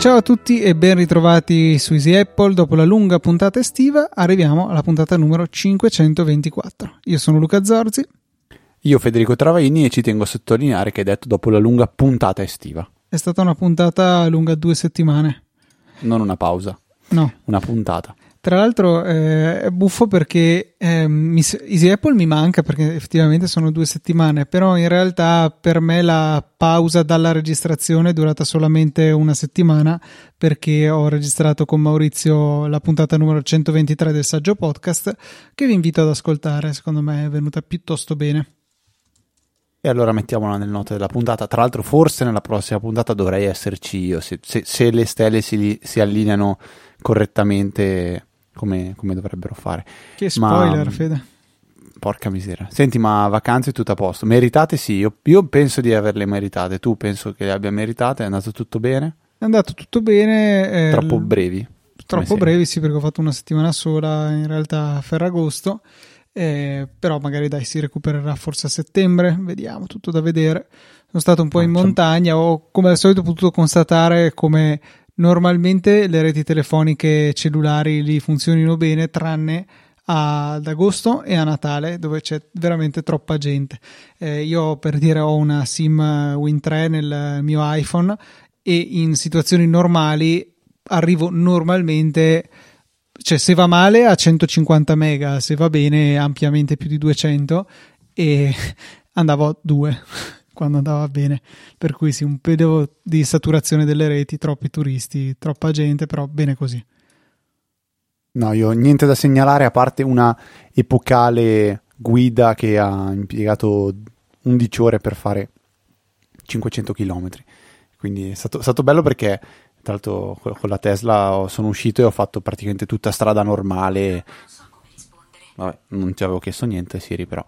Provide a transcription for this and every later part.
Ciao a tutti e ben ritrovati su Easy Apple. Dopo la lunga puntata estiva arriviamo alla puntata numero 524. Io sono Luca Zorzi. Io Federico Travaini e ci tengo a sottolineare che hai detto dopo la lunga puntata estiva. È stata una puntata lunga due settimane. Non una pausa. No. Una puntata. Tra l'altro eh, è buffo perché eh, mi, Easy Apple mi manca perché effettivamente sono due settimane, però in realtà per me la pausa dalla registrazione è durata solamente una settimana perché ho registrato con Maurizio la puntata numero 123 del Saggio Podcast che vi invito ad ascoltare, secondo me è venuta piuttosto bene. E allora mettiamola nel note della puntata. Tra l'altro, forse nella prossima puntata dovrei esserci io. Se, se, se le stelle si, si allineano correttamente come, come dovrebbero fare. Che spoiler, ma, Fede. Porca miseria. Senti, ma vacanze tutto a posto. Meritate sì, io, io, penso di averle meritate. Tu penso che le abbia meritate? È andato tutto bene? È andato tutto bene. Eh, Troppo brevi? Troppo brevi, sì, perché ho fatto una settimana sola in realtà a Ferragosto. Eh, però magari dai si recupererà forse a settembre, vediamo, tutto da vedere. Sono stato un po' in montagna, ho come al solito potuto constatare come normalmente le reti telefoniche cellulari lì funzionino bene, tranne ad agosto e a Natale dove c'è veramente troppa gente. Eh, io per dire ho una SIM Win3 nel mio iPhone e in situazioni normali arrivo normalmente cioè se va male a 150 mega, se va bene ampiamente più di 200 e andavo a 2 quando andava bene. Per cui sì, un periodo di saturazione delle reti, troppi turisti, troppa gente, però bene così. No, io niente da segnalare a parte una epocale guida che ha impiegato 11 ore per fare 500 km. Quindi è stato, è stato bello perché tra l'altro con la Tesla sono uscito e ho fatto praticamente tutta strada normale. Vabbè, non ti avevo chiesto niente, Siri, però.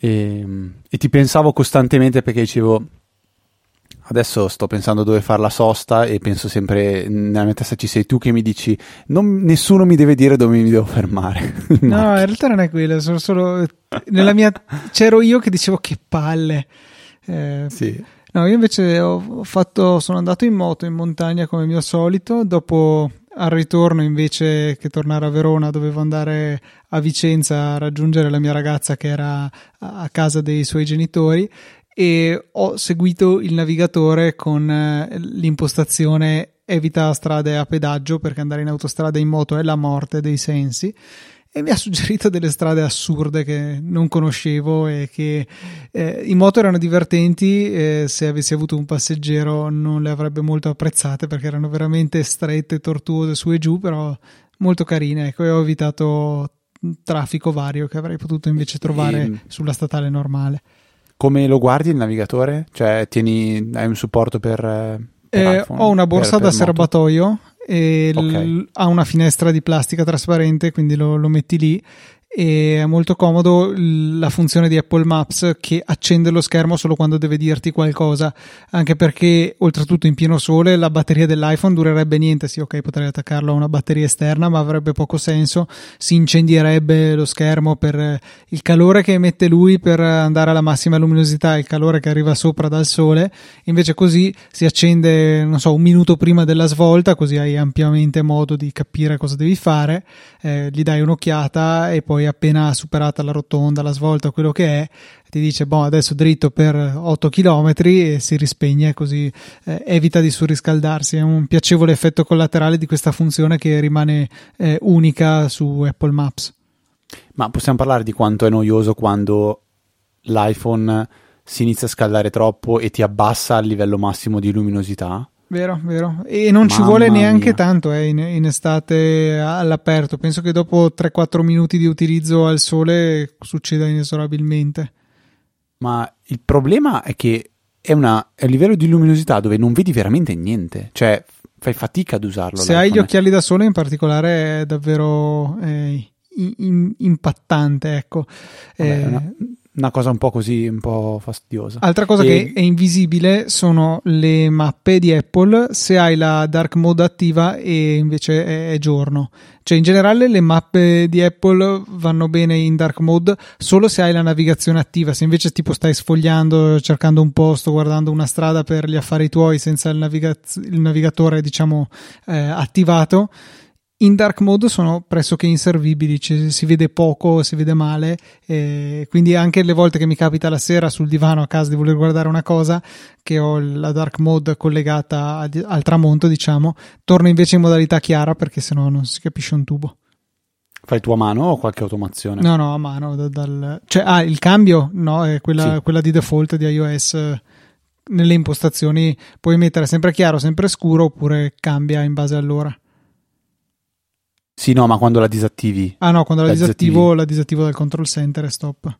E, e ti pensavo costantemente perché dicevo adesso sto pensando dove fare la sosta e penso sempre nella mia testa ci sei tu che mi dici non, nessuno mi deve dire dove mi devo fermare. No in realtà non è quello sono solo nella mia c'ero io che dicevo che palle. Eh, sì. no io invece ho fatto sono andato in moto in montagna come mio solito dopo al ritorno invece che tornare a Verona dovevo andare a Vicenza a raggiungere la mia ragazza che era a casa dei suoi genitori e ho seguito il navigatore con eh, l'impostazione evita strade a pedaggio perché andare in autostrada in moto è la morte dei sensi e mi ha suggerito delle strade assurde che non conoscevo e che eh, in moto erano divertenti eh, se avessi avuto un passeggero non le avrebbe molto apprezzate perché erano veramente strette, tortuose su e giù però molto carine ecco e ho evitato traffico vario che avrei potuto invece trovare e... sulla statale normale come lo guardi il navigatore? cioè tieni, hai un supporto per... Eh, eh, ho una borsa per, per da moto. serbatoio e okay. l- ha una finestra di plastica trasparente, quindi lo, lo metti lì e è molto comodo la funzione di Apple Maps che accende lo schermo solo quando deve dirti qualcosa anche perché oltretutto in pieno sole la batteria dell'iPhone durerebbe niente. Sì ok potrei attaccarlo a una batteria esterna ma avrebbe poco senso. Si incendierebbe lo schermo per il calore che emette lui per andare alla massima luminosità il calore che arriva sopra dal sole. Invece così si accende non so un minuto prima della svolta così hai ampiamente modo di capire cosa devi fare eh, gli dai un'occhiata e poi poi appena superata la rotonda, la svolta, quello che è, ti dice boh adesso dritto per 8 km e si rispegne così eh, evita di surriscaldarsi. È un piacevole effetto collaterale di questa funzione che rimane eh, unica su Apple Maps. Ma possiamo parlare di quanto è noioso quando l'iPhone si inizia a scaldare troppo e ti abbassa al livello massimo di luminosità Vero, vero. E non Mamma ci vuole neanche mia. tanto eh, in, in, estate all'aperto. Penso che dopo 3-4 minuti di utilizzo al sole succeda inesorabilmente. Ma il problema è che è, una, è un livello di luminosità dove non vedi veramente niente. Cioè, fai fatica ad usarlo. Se hai gli occhiali da sole in particolare è davvero eh, in, impattante, ecco. Vabbè, eh, una, una cosa un po' così, un po' fastidiosa. Altra cosa e... che è invisibile sono le mappe di Apple se hai la dark mode attiva e invece è, è giorno. Cioè, in generale, le mappe di Apple vanno bene in dark mode solo se hai la navigazione attiva. Se invece tipo stai sfogliando, cercando un posto, guardando una strada per gli affari tuoi senza il, navigaz- il navigatore, diciamo, eh, attivato in dark mode sono pressoché inservibili, cioè, si vede poco, si vede male, eh, quindi anche le volte che mi capita la sera sul divano a casa di voler guardare una cosa, che ho la dark mode collegata ad, al tramonto, diciamo, torno invece in modalità chiara perché sennò non si capisce un tubo. Fai tu a mano o qualche automazione? No, no, a mano. Da, dal... Cioè, ah, il cambio? No, è quella, sì. quella di default di iOS. Nelle impostazioni puoi mettere sempre chiaro, sempre scuro oppure cambia in base all'ora. Sì, no, ma quando la disattivi. Ah no, quando la, la disattivo, disattivi. la disattivo dal control center e stop.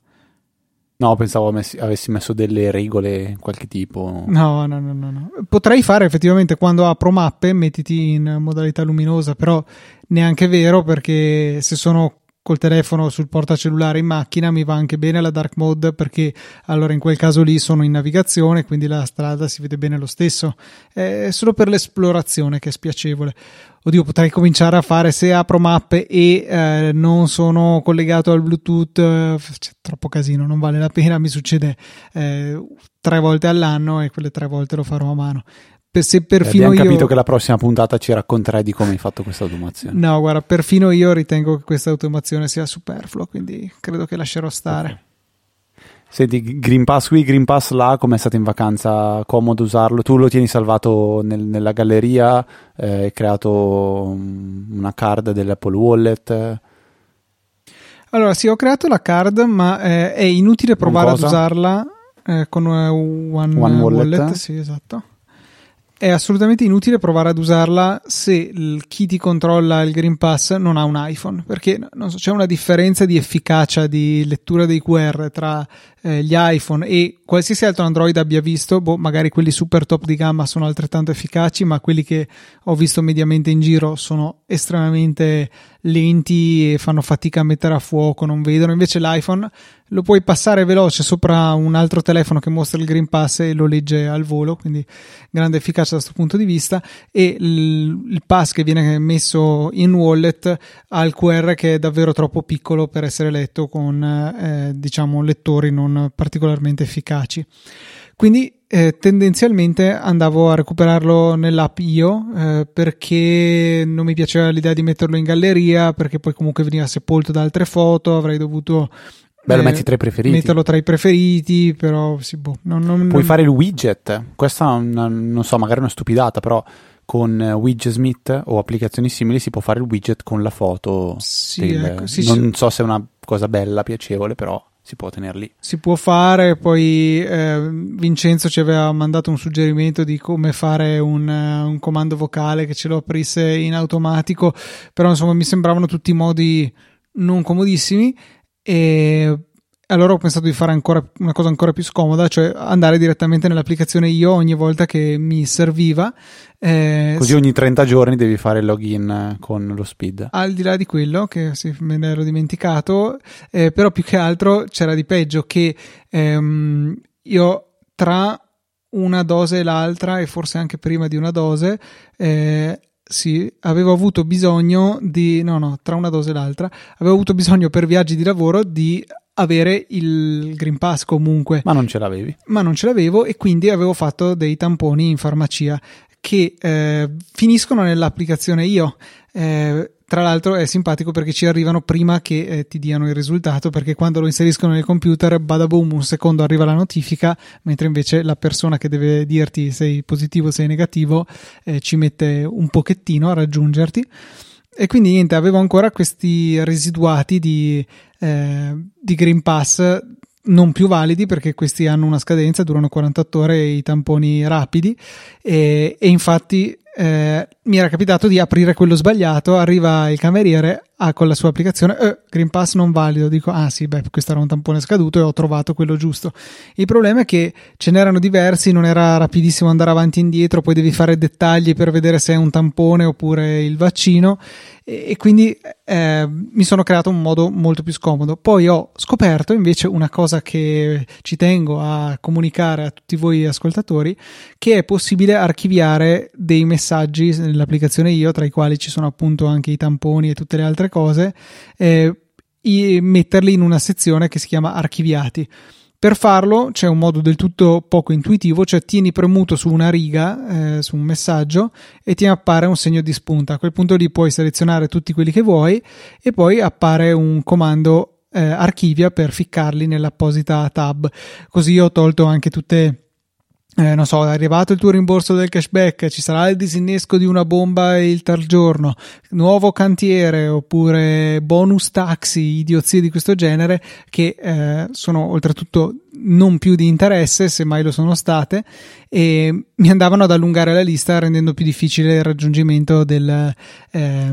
No, pensavo messi, avessi messo delle regole qualche tipo. No, no, no, no, no. Potrei fare effettivamente quando apro mappe, mettiti in modalità luminosa, però neanche vero perché se sono col telefono sul portacellulare in macchina mi va anche bene la dark mode perché allora in quel caso lì sono in navigazione quindi la strada si vede bene lo stesso. È solo per l'esplorazione che è spiacevole. Oddio potrei cominciare a fare se apro mappe e eh, non sono collegato al bluetooth eh, c'è troppo casino non vale la pena mi succede eh, tre volte all'anno e quelle tre volte lo farò a mano se perfino eh, abbiamo io... capito che la prossima puntata ci racconterai di come hai fatto questa automazione. No, guarda, perfino io ritengo che questa automazione sia superflua, quindi credo che lascerò stare. Okay. Senti, Green Pass qui, Green Pass là, come è stato in vacanza? Comodo usarlo? Tu lo tieni salvato nel, nella galleria, eh, hai creato una card dell'Apple Wallet? Allora, sì, ho creato la card, ma eh, è inutile provare ad usarla eh, con One, One Wallet. Wallet. Sì, esatto è assolutamente inutile provare ad usarla se il, chi ti controlla il Green Pass non ha un iPhone, perché so, c'è una differenza di efficacia di lettura dei QR tra eh, gli iPhone e qualsiasi altro Android abbia visto, boh, magari quelli super top di gamma sono altrettanto efficaci, ma quelli che ho visto mediamente in giro sono estremamente lenti e fanno fatica a mettere a fuoco, non vedono. Invece l'iPhone lo puoi passare veloce sopra un altro telefono che mostra il Green Pass e lo legge al volo, quindi grande efficacia da questo punto di vista. E il, il pass che viene messo in wallet ha il QR che è davvero troppo piccolo per essere letto con eh, diciamo lettori non particolarmente efficaci. Quindi eh, tendenzialmente andavo a recuperarlo nell'app io eh, perché non mi piaceva l'idea di metterlo in galleria perché poi comunque veniva sepolto da altre foto avrei dovuto Beh, metti tra i preferiti. Metterlo tra i preferiti, però sì, boh, non, non, Puoi non... fare il widget. Questa non so, magari è una stupidata, però con Widget o applicazioni simili si può fare il widget con la foto. Sì, del... ecco, sì, non so se è una cosa bella, piacevole, però si può tenerli. Si può fare, poi eh, Vincenzo ci aveva mandato un suggerimento di come fare un, uh, un, comando vocale che ce lo aprisse in automatico, però insomma mi sembravano tutti modi non comodissimi e allora ho pensato di fare ancora una cosa ancora più scomoda, cioè andare direttamente nell'applicazione io ogni volta che mi serviva. Eh, Così ogni 30 giorni devi fare il login con lo speed. Al di là di quello, che sì, me ne ero dimenticato, eh, però più che altro c'era di peggio che ehm, io tra una dose e l'altra, e forse anche prima di una dose, eh, sì, avevo avuto bisogno di, no, no, tra una dose e l'altra, avevo avuto bisogno per viaggi di lavoro di avere il Green Pass comunque. Ma non ce l'avevi? Ma non ce l'avevo e quindi avevo fatto dei tamponi in farmacia che eh, finiscono nell'applicazione io. Eh, tra l'altro è simpatico perché ci arrivano prima che eh, ti diano il risultato, perché quando lo inseriscono nel computer, bada boom, un secondo arriva la notifica, mentre invece la persona che deve dirti sei positivo o sei negativo eh, ci mette un pochettino a raggiungerti. E quindi niente, avevo ancora questi residuati di, eh, di Green Pass non più validi perché questi hanno una scadenza, durano 48 ore i tamponi rapidi. E, e infatti eh, mi era capitato di aprire quello sbagliato, arriva il cameriere ah, con la sua applicazione, eh, Green Pass non valido, dico ah sì, beh, questo era un tampone scaduto e ho trovato quello giusto. Il problema è che ce n'erano diversi, non era rapidissimo andare avanti e indietro, poi devi fare dettagli per vedere se è un tampone oppure il vaccino e, quindi eh, mi sono creato un modo molto più scomodo. Poi ho scoperto invece una cosa che ci tengo a comunicare a tutti voi ascoltatori, che è possibile archiviare dei messaggi nell'applicazione io, tra i quali ci sono appunto anche i tamponi e tutte le altre cose, eh, metterli in una sezione che si chiama archiviati. Per farlo c'è un modo del tutto poco intuitivo, cioè tieni premuto su una riga, eh, su un messaggio e ti appare un segno di spunta. A quel punto lì puoi selezionare tutti quelli che vuoi e poi appare un comando eh, archivia per ficcarli nell'apposita tab. Così ho tolto anche tutte eh, non so, è arrivato il tuo rimborso del cashback, ci sarà il disinnesco di una bomba il tal giorno, nuovo cantiere oppure bonus taxi, idiozie di questo genere che eh, sono oltretutto non più di interesse, se mai lo sono state, e mi andavano ad allungare la lista rendendo più difficile il raggiungimento del, eh,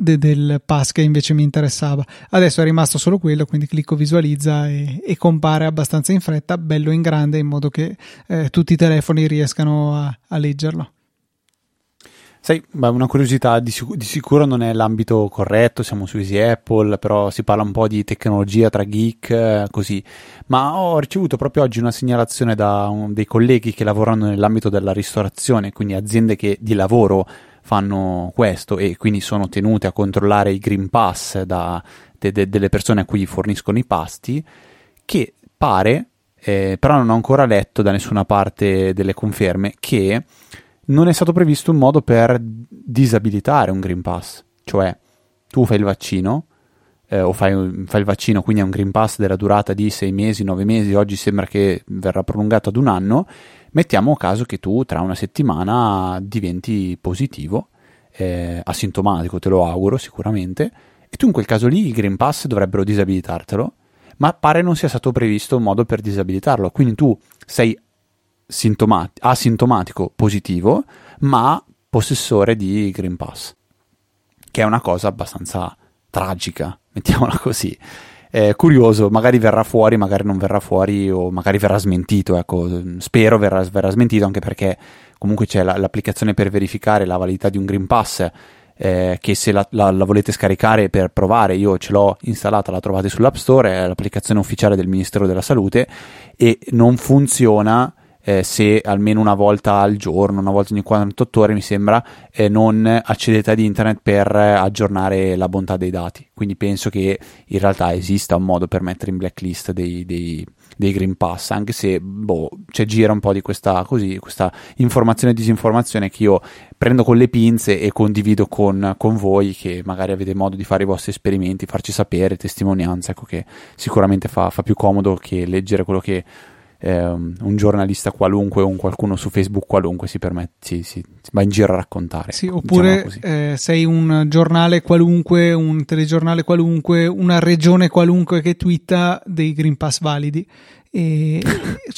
de- del pass che invece mi interessava. Adesso è rimasto solo quello, quindi clicco visualizza e, e compare abbastanza in fretta, bello in grande, in modo che eh, tutti i telefoni riescano a, a leggerlo. Sai, una curiosità, di, sic- di, sicuro non è l'ambito corretto, siamo su Easy Apple, però si parla un po' di tecnologia tra geek, eh, così. Ma ho ricevuto proprio oggi una segnalazione da un, dei colleghi che lavorano nell'ambito della ristorazione, quindi aziende che di lavoro fanno questo e quindi sono tenute a controllare i Green Pass da, de, de, delle persone a cui forniscono i pasti, che pare, eh, però non ho ancora letto da nessuna parte delle conferme, che non è stato previsto un modo per disabilitare un Green Pass, cioè tu fai il vaccino, eh, o fai, fai, il vaccino, quindi è un Green Pass della durata di 6 mesi, 9 mesi, oggi sembra che verrà prolungato ad un anno, mettiamo caso che tu tra una settimana diventi positivo, eh, asintomatico, te lo auguro sicuramente, e tu in quel caso lì i Green Pass dovrebbero disabilitartelo, ma pare non sia stato previsto un modo per disabilitarlo, quindi tu sei sintomati- asintomatico positivo, ma possessore di Green Pass, che è una cosa abbastanza tragica, mettiamola così. Eh, curioso, magari verrà fuori, magari non verrà fuori o magari verrà smentito, ecco, spero verrà, verrà smentito anche perché comunque c'è la, l'applicazione per verificare la validità di un Green Pass eh, che se la, la, la, volete scaricare per provare, io ce l'ho installata, la trovate sull'App Store, è l'applicazione ufficiale del Ministero della Salute e non funziona eh, se almeno una volta al giorno, una volta ogni 48 ore mi sembra, eh, non accedete ad internet per aggiornare la bontà dei dati. Quindi penso che in realtà esista un modo per mettere in blacklist dei, dei, dei Green Pass, anche se boh, c'è gira un po' di questa, così, questa informazione e disinformazione che io prendo con le pinze e condivido con, con, voi che magari avete modo di fare i vostri esperimenti, farci sapere, testimonianze, ecco che sicuramente fa, fa più comodo che leggere quello che eh, un giornalista qualunque o un qualcuno su Facebook qualunque si permette, si, si, si va in giro a raccontare. Sì, oppure eh, sei un giornale qualunque, un telegiornale qualunque, una regione qualunque che twitta dei Green Pass validi. E,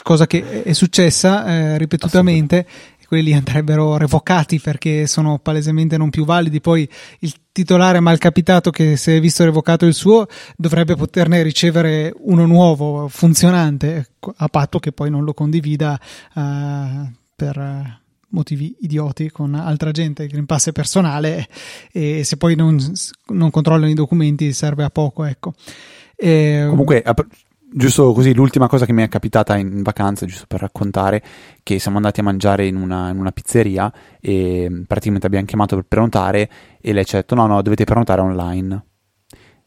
cosa che è successa eh, ripetutamente quelli andrebbero revocati perché sono palesemente non più validi. Poi il titolare malcapitato che si è visto revocato il suo dovrebbe poterne ricevere uno nuovo, funzionante, a patto che poi non lo condivida uh, per motivi idioti con altra gente. Il Green Pass è personale e se poi non, non controllano i documenti serve a poco. Ecco. E, Comunque, giusto così, l'ultima cosa che mi è capitata in vacanza, giusto per raccontare, che siamo andati a mangiare in una, in una pizzeria e praticamente abbiamo chiamato per prenotare e lei ci ha detto no, no, dovete prenotare online.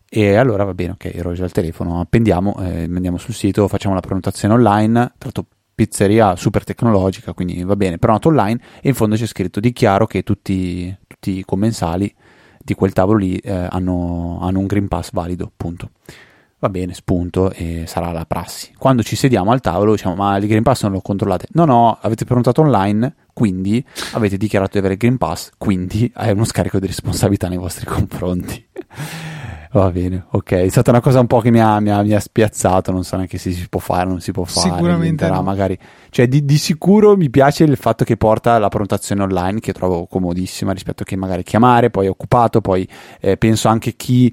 E allora va bene, ok, ero già al telefono, appendiamo, eh, andiamo sul sito, facciamo la prenotazione online, tra l'altro pizzeria super tecnologica, quindi va bene, prenoto online e in fondo c'è scritto dichiaro che tutti, tutti i commensali di quel tavolo lì eh, hanno, hanno un Green Pass valido, punto va bene, spunto e sarà la prassi. Quando ci sediamo al tavolo diciamo ma il Green Pass non lo controllate? No, no, avete prenotato online, quindi avete dichiarato di avere il Green Pass, quindi è uno scarico di responsabilità nei vostri confronti. Va bene, ok. È stata una cosa un po' che mi ha, mi ha, mi ha spiazzato. Non so neanche se si può fare o non si può fare. Sicuramente. No. Magari. Cioè, di, di, sicuro mi piace il fatto che porta la prenotazione online, che trovo comodissima rispetto a che magari chiamare, poi è occupato. Poi eh, penso anche chi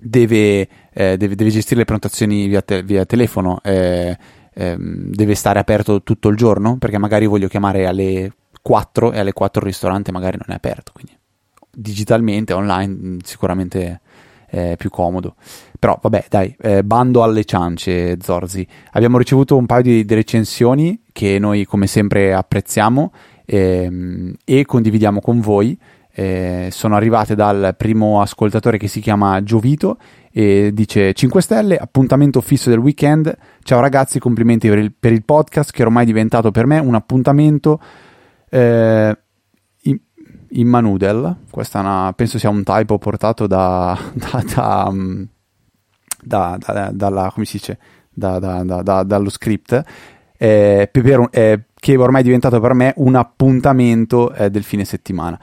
deve, eh, deve, deve, gestire le prenotazioni via, te, via telefono. Eh, ehm, deve stare aperto tutto il giorno perché magari voglio chiamare alle 4 e alle 4 il ristorante magari non è aperto. Quindi digitalmente, online, sicuramente eh, più comodo. Però vabbè, dai, eh, bando alle ciance, Zorzi. Abbiamo ricevuto un paio di, di recensioni che noi come sempre apprezziamo ehm, e condividiamo con voi. Eh, sono arrivate dal primo ascoltatore che si chiama Giovito e dice 5 stelle, appuntamento fisso del weekend. Ciao ragazzi, complimenti per il, per il podcast che ormai è diventato per me un appuntamento. Eh, Immanudel, questa una, penso sia un typo portato da, da, da, da dalla, come si dice, dallo script, eh, per, che ormai è diventato per me un appuntamento eh, del fine settimana.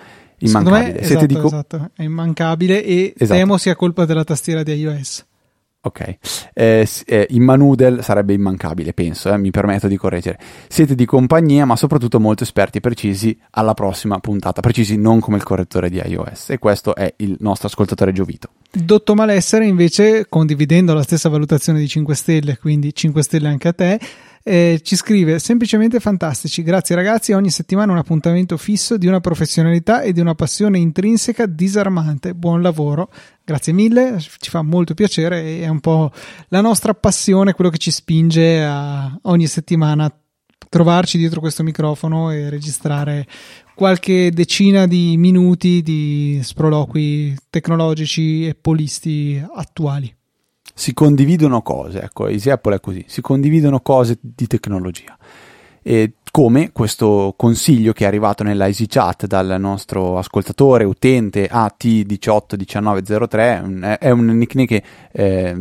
Immancabile. Me, esatto, dico... esatto, è immancabile e esatto. temo sia colpa della tastiera di iOS. Ok, eh, eh, Immanudel sarebbe immancabile, penso, eh, mi permetto di correggere. Siete di compagnia, ma soprattutto molto esperti e precisi alla prossima puntata, precisi non come il correttore di iOS. E questo è il nostro ascoltatore Giovito. Dotto Malessere, invece, condividendo la stessa valutazione di 5 stelle, quindi 5 stelle anche a te, eh, ci scrive semplicemente fantastici. Grazie ragazzi, ogni settimana un appuntamento fisso di una professionalità e di una passione intrinseca disarmante. Buon lavoro. Grazie mille, ci fa molto piacere è un po' la nostra passione, quello che ci spinge a ogni settimana trovarci dietro questo microfono e registrare qualche decina di minuti di sproloqui tecnologici e polisti attuali si condividono cose, ecco, Easy Apple è così, si condividono cose di tecnologia. E come questo consiglio che è arrivato nella Easy Chat dal nostro ascoltatore, utente AT181903, è un nickname che eh,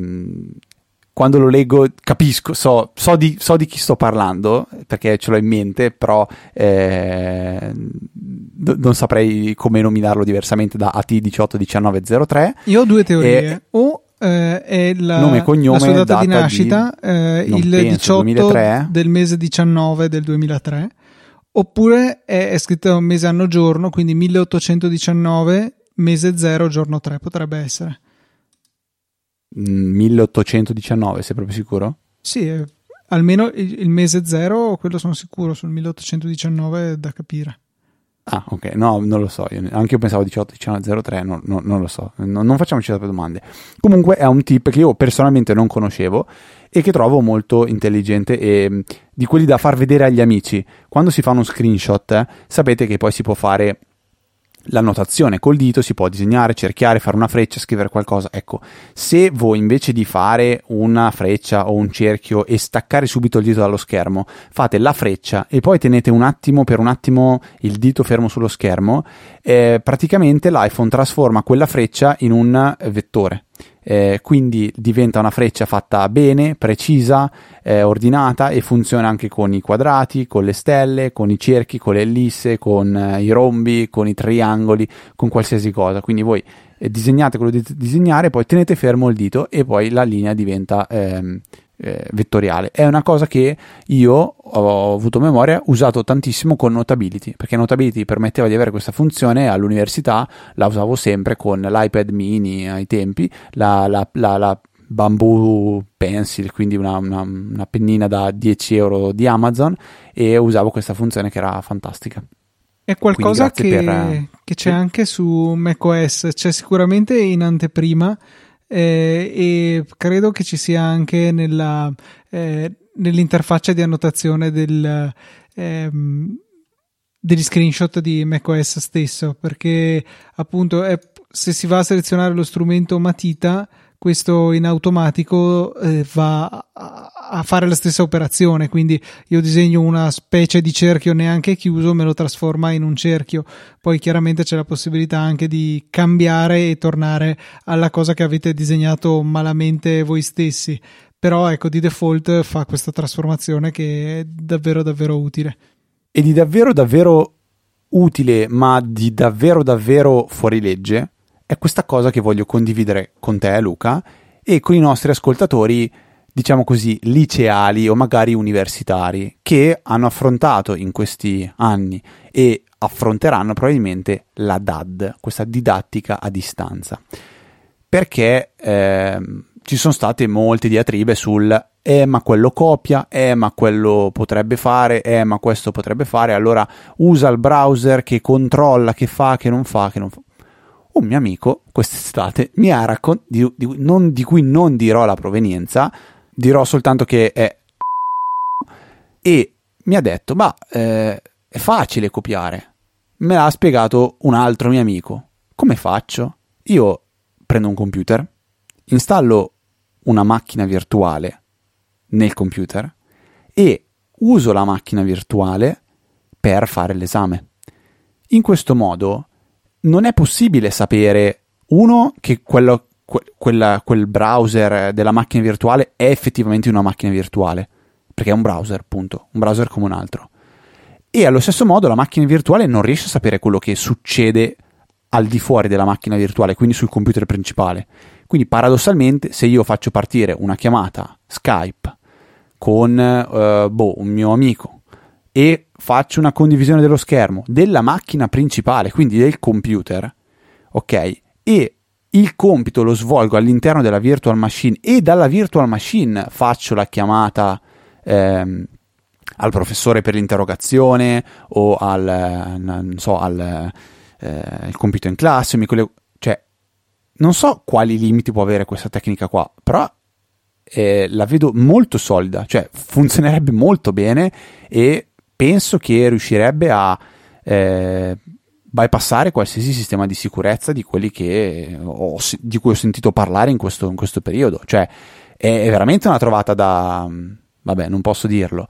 quando lo leggo capisco, so, so, di, so, di, chi sto parlando perché ce l'ho in mente, però eh, d- non saprei come nominarlo diversamente da AT181903. Io ho due teorie. E, o eh, è la, Nome e cognome, la sua data, data di nascita, di, eh, il penso, 18 2003. del mese 19 del 2003, oppure è, è scritto mese anno giorno, quindi 1819, mese 0, giorno 3, potrebbe essere. 1819, sei proprio sicuro? Sì, eh, almeno il, il mese 0, quello sono sicuro, sul 1819 è da capire. Ah, ok, no, non lo so. Io, anche io pensavo 18, 19, 03, no, no, non lo so. Non, non facciamoci troppe domande. Comunque è un tip che io personalmente non conoscevo e che trovo molto intelligente e di quelli da far vedere agli amici. Quando si fa uno screenshot, eh, sapete che poi si può fare l'annotazione col dito si può disegnare, cerchiare, fare una freccia, scrivere qualcosa. Ecco, se voi invece di fare una freccia o un cerchio e staccare subito il dito dallo schermo, fate la freccia e poi tenete un attimo per un attimo il dito fermo sullo schermo, eh, praticamente l'iPhone trasforma quella freccia in un vettore eh, quindi diventa una freccia fatta bene, precisa, eh, ordinata e funziona anche con i quadrati, con le stelle, con i cerchi, con le ellisse, con eh, i rombi, con i triangoli, con qualsiasi cosa. Quindi voi eh, disegnate quello di disegnare, poi tenete fermo il dito e poi la linea diventa ehm, eh, vettoriale. È una cosa che io ho avuto memoria, usato tantissimo con Notability, perché Notability permetteva di avere questa funzione all'università, la usavo sempre con l'iPad mini ai tempi, la, la, la, la Bamboo Pencil, quindi una, una, una, pennina da 10 euro di Amazon e usavo questa funzione che era fantastica. È qualcosa che, per... che, c'è anche su macOS, c'è sicuramente in anteprima eh, e credo che ci sia anche nella, eh, nell'interfaccia di annotazione del, ehm, degli screenshot di macOS stesso perché appunto è, se si va a selezionare lo strumento matita questo in automatico eh, va a, a, fare la stessa operazione. Quindi io disegno una specie di cerchio neanche chiuso, me lo trasforma in un cerchio. Poi chiaramente c'è la possibilità anche di cambiare e tornare alla cosa che avete disegnato malamente voi stessi. Però ecco, di default fa questa trasformazione che è davvero davvero utile. E di davvero davvero utile, ma di davvero davvero fuori legge è questa cosa che voglio condividere con te, Luca, e con i nostri ascoltatori, diciamo così, liceali o magari universitari, che hanno affrontato in questi anni e affronteranno probabilmente la DAD, questa didattica a distanza. Perché eh, ci sono state molte diatribe sul eh ma quello copia, eh ma quello potrebbe fare, eh ma questo potrebbe fare, allora usa il browser che controlla, che fa, che non fa, che non fa. Un mio amico quest'estate mi ha raccontato, di, di, cui non dirò la provenienza, dirò soltanto che è e mi ha detto, ma eh, è facile copiare. Me l'ha spiegato un altro mio amico. Come faccio? Io prendo un computer, installo una macchina virtuale nel computer e uso la macchina virtuale per fare l'esame. In questo modo non è possibile sapere, uno, che quello, que, quella, quel browser della macchina virtuale è effettivamente una macchina virtuale, perché è un browser, appunto, un browser come un altro. E allo stesso modo la macchina virtuale non riesce a sapere quello che succede al di fuori della macchina virtuale, quindi sul computer principale. Quindi paradossalmente, se io faccio partire una chiamata Skype con uh, boh, un mio amico e faccio una condivisione dello schermo della macchina principale, quindi del computer, ok? E il compito lo svolgo all'interno della virtual machine e dalla virtual machine faccio la chiamata ehm, al professore per l'interrogazione o al, non so, al eh, compito in classe, mi collego, cioè non so quali limiti può avere questa tecnica qua, però eh, la vedo molto solida, cioè funzionerebbe molto bene e penso che riuscirebbe a eh, bypassare qualsiasi sistema di sicurezza di quelli che ho, di cui ho sentito parlare in questo, in questo periodo. Cioè, è, è veramente una trovata da. Vabbè, non posso dirlo.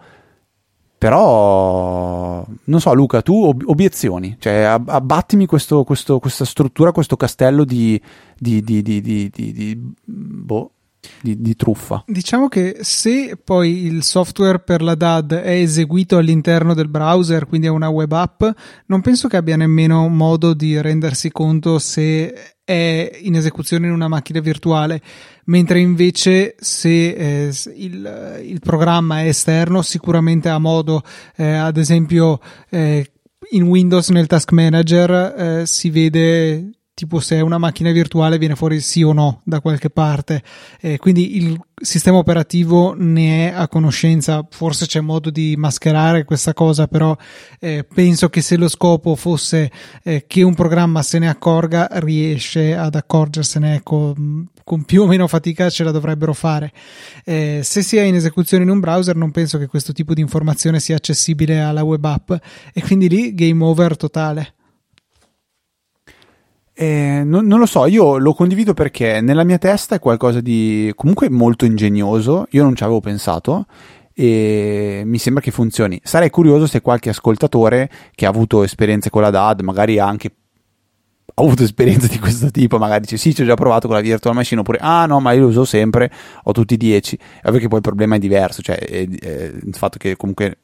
Però, non so, Luca, tu ob- obiezioni, cioè abbattimi questo, questo, questa struttura, questo castello di, di, di, di boh, di, di, truffa. Diciamo che se poi il software per la DAD è eseguito all'interno del browser, quindi è una web app, non penso che abbia nemmeno modo di rendersi conto se è in esecuzione in una macchina virtuale, mentre invece se eh, il, il, programma è esterno sicuramente ha modo, eh, ad esempio eh, in Windows nel Task Manager eh, si vede tipo se è una macchina virtuale viene fuori sì o no da qualche parte. Eh, quindi il sistema operativo ne è a conoscenza. Forse c'è modo di mascherare questa cosa però eh, penso che se lo scopo fosse eh, che un programma se ne accorga riesce ad accorgersene con, con più o meno fatica ce la dovrebbero fare. Eh, se si è in esecuzione in un browser non penso che questo tipo di informazione sia accessibile alla web app. E quindi lì game over totale eh, non, non, lo so, io lo condivido perché nella mia testa è qualcosa di comunque molto ingegnoso, io non ci avevo pensato e mi sembra che funzioni. Sarei curioso se qualche ascoltatore che ha avuto esperienze con la DAD, magari anche avuto esperienze di questo tipo, magari dice sì, ci ho già provato con la virtual machine, oppure ah no, ma io lo uso sempre, ho tutti i 10. È perché poi il problema è diverso, cioè è, è il fatto che comunque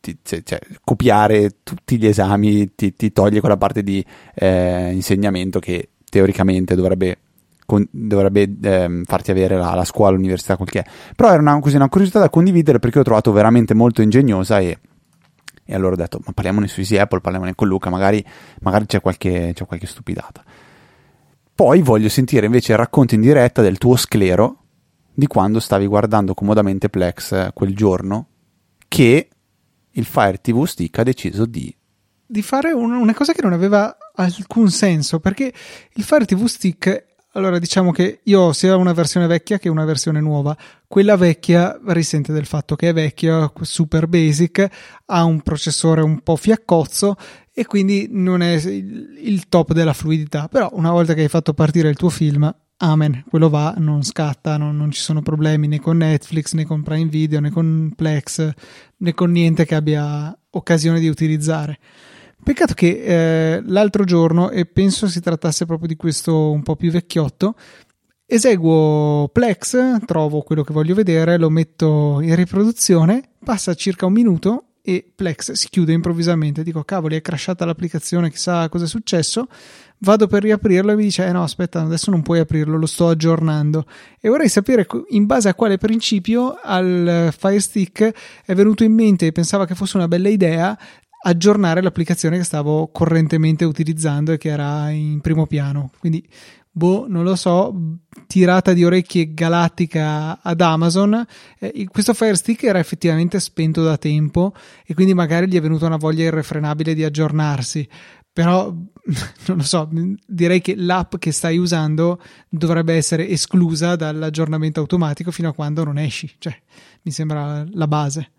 ti, cioè, cioè, copiare tutti gli esami ti, ti toglie quella parte di eh, insegnamento che teoricamente dovrebbe, con, dovrebbe eh, farti avere la, la, scuola, l'università, quel che è. Però era una, così, una curiosità da condividere perché l'ho trovato veramente molto ingegnosa e, e allora ho detto, ma parliamone su Easy Apple, parliamone con Luca, magari, magari c'è, qualche, c'è qualche stupidata. Poi voglio sentire invece il racconto in diretta del tuo sclero di quando stavi guardando comodamente Plex eh, quel giorno che il Fire TV Stick ha deciso di di fare un, una cosa che non aveva alcun senso perché il Fire TV Stick allora diciamo che io ho sia una versione vecchia che una versione nuova. Quella vecchia risente del fatto che è vecchia super basic ha un processore un po' fiaccozzo e quindi non è il, top della fluidità. Però una volta che hai fatto partire il tuo film amen, quello va, non scatta, non, non, ci sono problemi né con Netflix né con Prime Video né con Plex né con niente che abbia occasione di utilizzare. Peccato che eh, l'altro giorno, e penso si trattasse proprio di questo un po' più vecchiotto, eseguo Plex, trovo quello che voglio vedere, lo metto in riproduzione, passa circa un minuto e Plex si chiude improvvisamente. Dico, cavoli, è crashata l'applicazione, chissà cosa è successo. Vado per riaprirlo e mi dice, eh no, aspetta, adesso non puoi aprirlo, lo sto aggiornando. E vorrei sapere in base a quale principio al Fire Stick è venuto in mente e pensava che fosse una bella idea aggiornare l'applicazione che stavo correntemente utilizzando e che era in primo piano. Quindi boh, non lo so, tirata di orecchie galattica ad Amazon. Eh, questo Fire Stick era effettivamente spento da tempo e quindi magari gli è venuta una voglia irrefrenabile di aggiornarsi. Però non lo so, direi che l'app che stai usando dovrebbe essere esclusa dall'aggiornamento automatico fino a quando non esci. Cioè, mi sembra la base.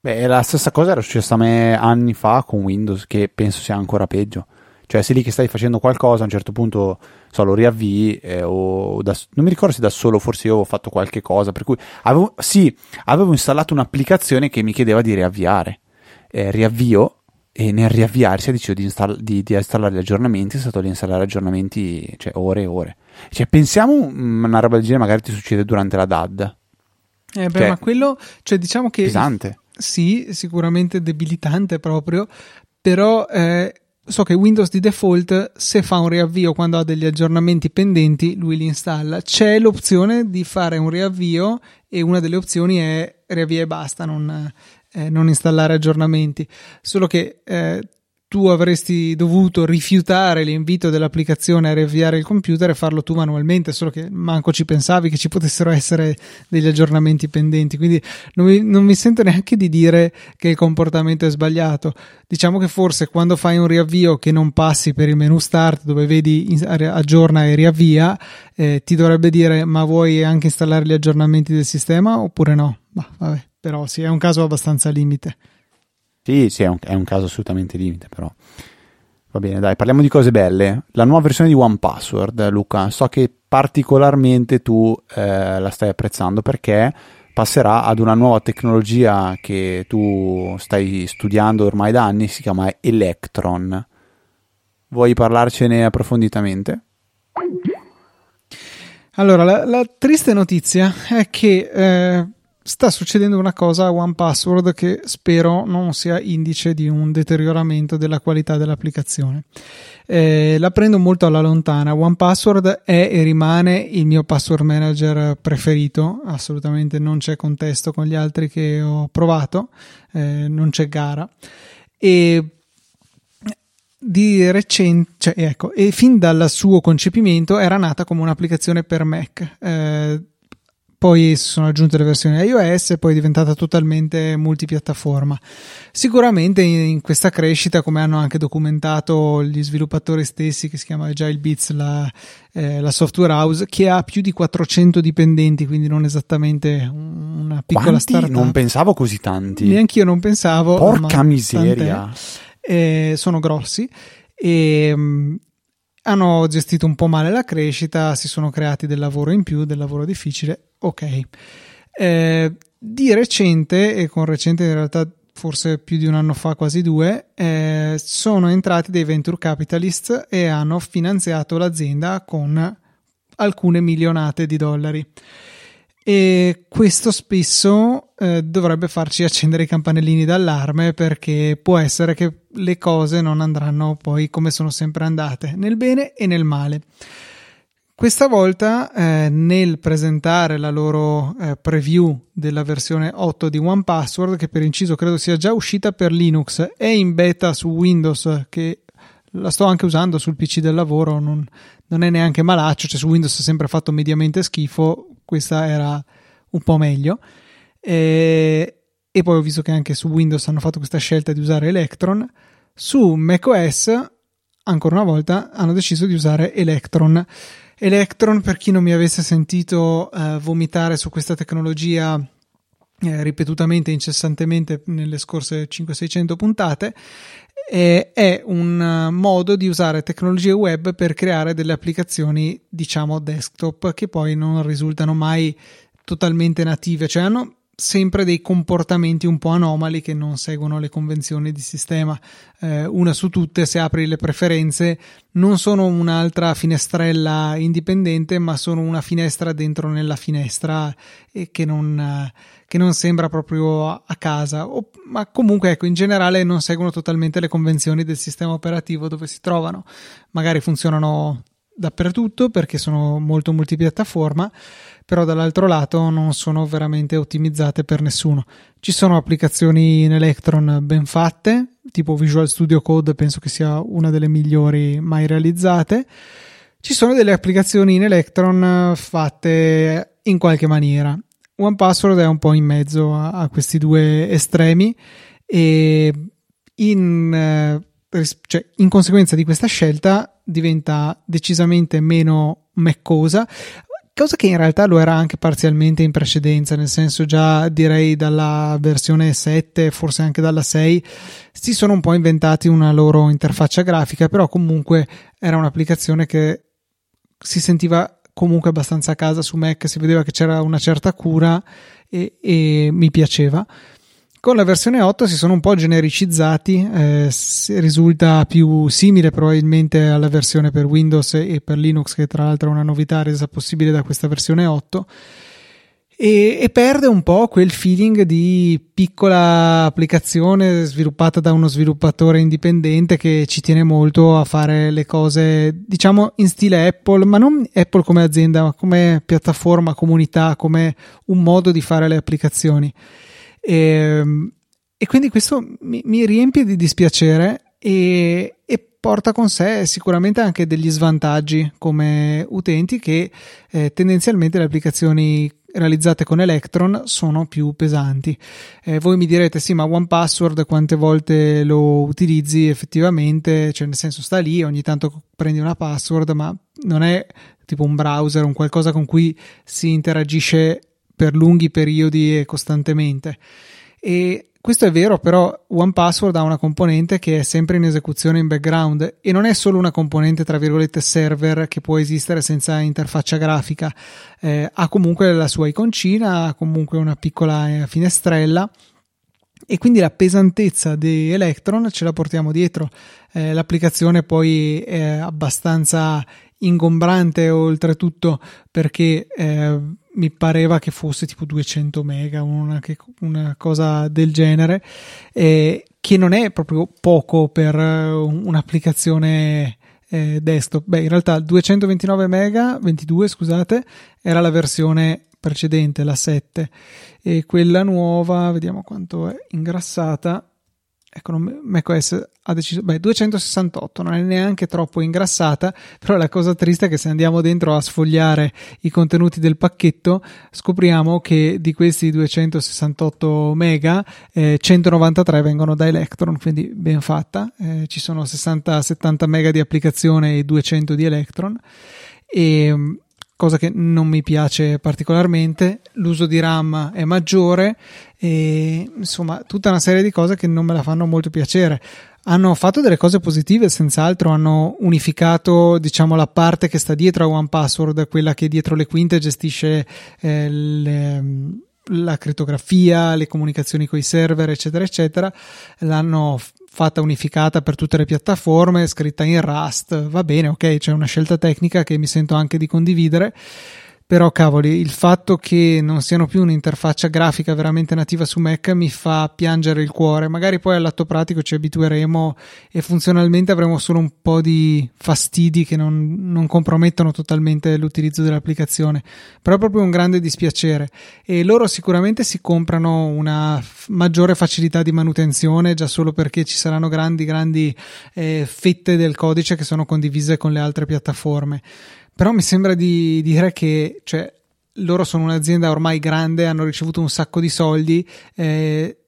Beh, la stessa cosa era successa a me anni fa con Windows, che penso sia ancora peggio. Cioè, sei lì che stai facendo qualcosa, a un certo punto so, lo riavvii, eh, o da, non mi ricordo se da solo, forse io avevo fatto qualche cosa, per cui avevo, sì, avevo installato un'applicazione che mi chiedeva di riavviare. Eh, riavvio e nel riavviarsi ha deciso di, install- di, di, installare gli aggiornamenti, è stato lì a installare aggiornamenti, cioè ore e ore. Cioè, pensiamo una roba del genere magari ti succede durante la DAD. Eh beh, cioè, ma quello, cioè diciamo che... Pesante. Sì, sicuramente debilitante proprio, però... Eh, so che Windows di default, se fa un riavvio quando ha degli aggiornamenti pendenti, lui li installa. C'è l'opzione di fare un riavvio e una delle opzioni è riavvia e basta, non, eh, non installare aggiornamenti. Solo che eh, tu avresti dovuto rifiutare l'invito dell'applicazione a riavviare il computer e farlo tu manualmente, solo che manco ci pensavi che ci potessero essere degli aggiornamenti pendenti, quindi non mi, non mi, sento neanche di dire che il comportamento è sbagliato. Diciamo che forse quando fai un riavvio che non passi per il menu start dove vedi aggiorna e riavvia, eh, ti dovrebbe dire ma vuoi anche installare gli aggiornamenti del sistema oppure no? Ma vabbè, però sì, è un caso abbastanza limite. Sì, sì, è un, è un caso assolutamente limite, però. Va bene, dai, parliamo di cose belle. La nuova versione di One Password, Luca, so che particolarmente tu eh, la stai apprezzando perché passerà ad una nuova tecnologia che tu stai studiando ormai da anni, si chiama Electron. Vuoi parlarcene approfonditamente? Allora, la, la triste notizia è che eh, sta succedendo una cosa a OnePassword che spero non sia indice di un deterioramento della qualità dell'applicazione. Eh, la prendo molto alla lontana. OnePassword è e rimane il mio password manager preferito, assolutamente non c'è contesto con gli altri che ho provato, eh, non c'è gara. E di recente, cioè, ecco, e fin dal suo concepimento era nata come un'applicazione per Mac. Eh, poi si sono aggiunte le versioni iOS e poi è diventata totalmente multipiattaforma. Sicuramente in, questa crescita, come hanno anche documentato gli sviluppatori stessi, che si chiama Agile Beats, la, eh, la software house, che ha più di 400 dipendenti, quindi non esattamente una piccola Quanti? startup. Non pensavo così tanti. Neanche io non pensavo. Porca miseria. Eh, sono grossi. E, hanno gestito un po' male la crescita, si sono creati del lavoro in più, del lavoro difficile, ok. Eh, di recente, e con recente in realtà forse più di un anno fa, quasi due, eh, sono entrati dei venture capitalist e hanno finanziato l'azienda con alcune milionate di dollari e questo spesso eh, dovrebbe farci accendere i campanellini d'allarme perché può essere che le cose non andranno poi come sono sempre andate, nel bene e nel male. Questa volta eh, nel presentare la loro eh, preview della versione 8 di OnePassword, che per inciso credo sia già uscita per Linux, è in beta su Windows, che la sto anche usando sul PC del lavoro, non, non è neanche malaccio, cioè su Windows ha sempre fatto mediamente schifo, questa era un po' meglio. E, e poi ho visto che anche su Windows hanno fatto questa scelta di usare Electron. Su macOS, ancora una volta, hanno deciso di usare Electron. Electron, per chi non mi avesse sentito eh, vomitare su questa tecnologia eh, ripetutamente, incessantemente nelle scorse 500-600 puntate, eh, è un uh, modo di usare tecnologie web per creare delle applicazioni, diciamo, desktop che poi non risultano mai totalmente native, cioè hanno sempre dei comportamenti un po' anomali che non seguono le convenzioni di sistema. Eh, una su tutte, se apri le preferenze, non sono un'altra finestrella indipendente, ma sono una finestra dentro nella finestra e che non, che non sembra proprio a casa. O, ma comunque, ecco, in generale non seguono totalmente le convenzioni del sistema operativo dove si trovano. Magari funzionano dappertutto perché sono molto multipiattaforma però dall'altro lato non sono veramente ottimizzate per nessuno. Ci sono applicazioni in Electron ben fatte, tipo Visual Studio Code penso che sia una delle migliori mai realizzate. Ci sono delle applicazioni in Electron fatte in qualche maniera. OnePassword è un po' in mezzo a, a questi due estremi e in, eh, cioè, in conseguenza di questa scelta diventa decisamente meno meccosa cosa che in realtà lo era anche parzialmente in precedenza, nel senso già direi dalla versione 7, forse anche dalla 6, si sono un po' inventati una loro interfaccia grafica, però comunque era un'applicazione che si sentiva comunque abbastanza a casa su Mac, si vedeva che c'era una certa cura e, e mi piaceva. Con la versione 8 si sono un po' genericizzati, eh, risulta più simile probabilmente alla versione per Windows e per Linux, che tra l'altro è una novità resa possibile da questa versione 8. E, e, perde un po' quel feeling di piccola applicazione sviluppata da uno sviluppatore indipendente che ci tiene molto a fare le cose, diciamo, in stile Apple, ma non Apple come azienda, ma come piattaforma, comunità, come un modo di fare le applicazioni. E, ehm, e quindi questo mi, mi, riempie di dispiacere e, e, porta con sé sicuramente anche degli svantaggi come utenti che eh, tendenzialmente le applicazioni realizzate con Electron sono più pesanti. Eh, voi mi direte sì, ma OnePassword quante volte lo utilizzi effettivamente? Cioè, nel senso sta lì, ogni tanto prendi una password, ma non è tipo un browser, un qualcosa con cui si interagisce per lunghi periodi e costantemente. E questo è vero, però OnePassword ha una componente che è sempre in esecuzione in background e non è solo una componente tra virgolette server che può esistere senza interfaccia grafica, eh, ha comunque la sua iconcina, ha comunque una piccola eh, finestrella e quindi la pesantezza di Electron ce la portiamo dietro. Eh, l'applicazione poi è abbastanza ingombrante oltretutto perché eh, mi pareva che fosse tipo 200 mega, una, una cosa del genere, eh, che non è proprio poco per un'applicazione eh, desktop. Beh, in realtà 229 mega, 22 scusate, era la versione precedente, la 7, e quella nuova, vediamo quanto è ingrassata, ecco, macOS ha deciso, beh, 268 non è neanche troppo ingrassata, però la cosa triste è che se andiamo dentro a sfogliare i contenuti del pacchetto, scopriamo che di questi 268 mega, eh, 193 vengono da Electron, quindi ben fatta, eh, ci sono 60-70 mega di applicazione e 200 di Electron. E cosa che non mi piace particolarmente. L'uso di RAM è maggiore e insomma tutta una serie di cose che non me la fanno molto piacere. Hanno fatto delle cose positive, senz'altro, hanno unificato diciamo la parte che sta dietro a OnePassword, quella che dietro le quinte gestisce eh, le, la crittografia, le comunicazioni con i server, eccetera, eccetera. L'hanno fatta unificata per tutte le piattaforme, scritta in Rust, va bene, ok, c'è una scelta tecnica che mi sento anche di condividere però cavoli, il fatto che non siano più un'interfaccia grafica veramente nativa su Mac mi fa piangere il cuore. Magari poi all'atto pratico ci abitueremo e funzionalmente avremo solo un po' di fastidi che non, non compromettono totalmente l'utilizzo dell'applicazione. Però è proprio un grande dispiacere. E loro sicuramente si comprano una f- maggiore facilità di manutenzione già solo perché ci saranno grandi, grandi eh, fette del codice che sono condivise con le altre piattaforme però mi sembra di dire che cioè, loro sono un'azienda ormai grande, hanno ricevuto un sacco di soldi, eh,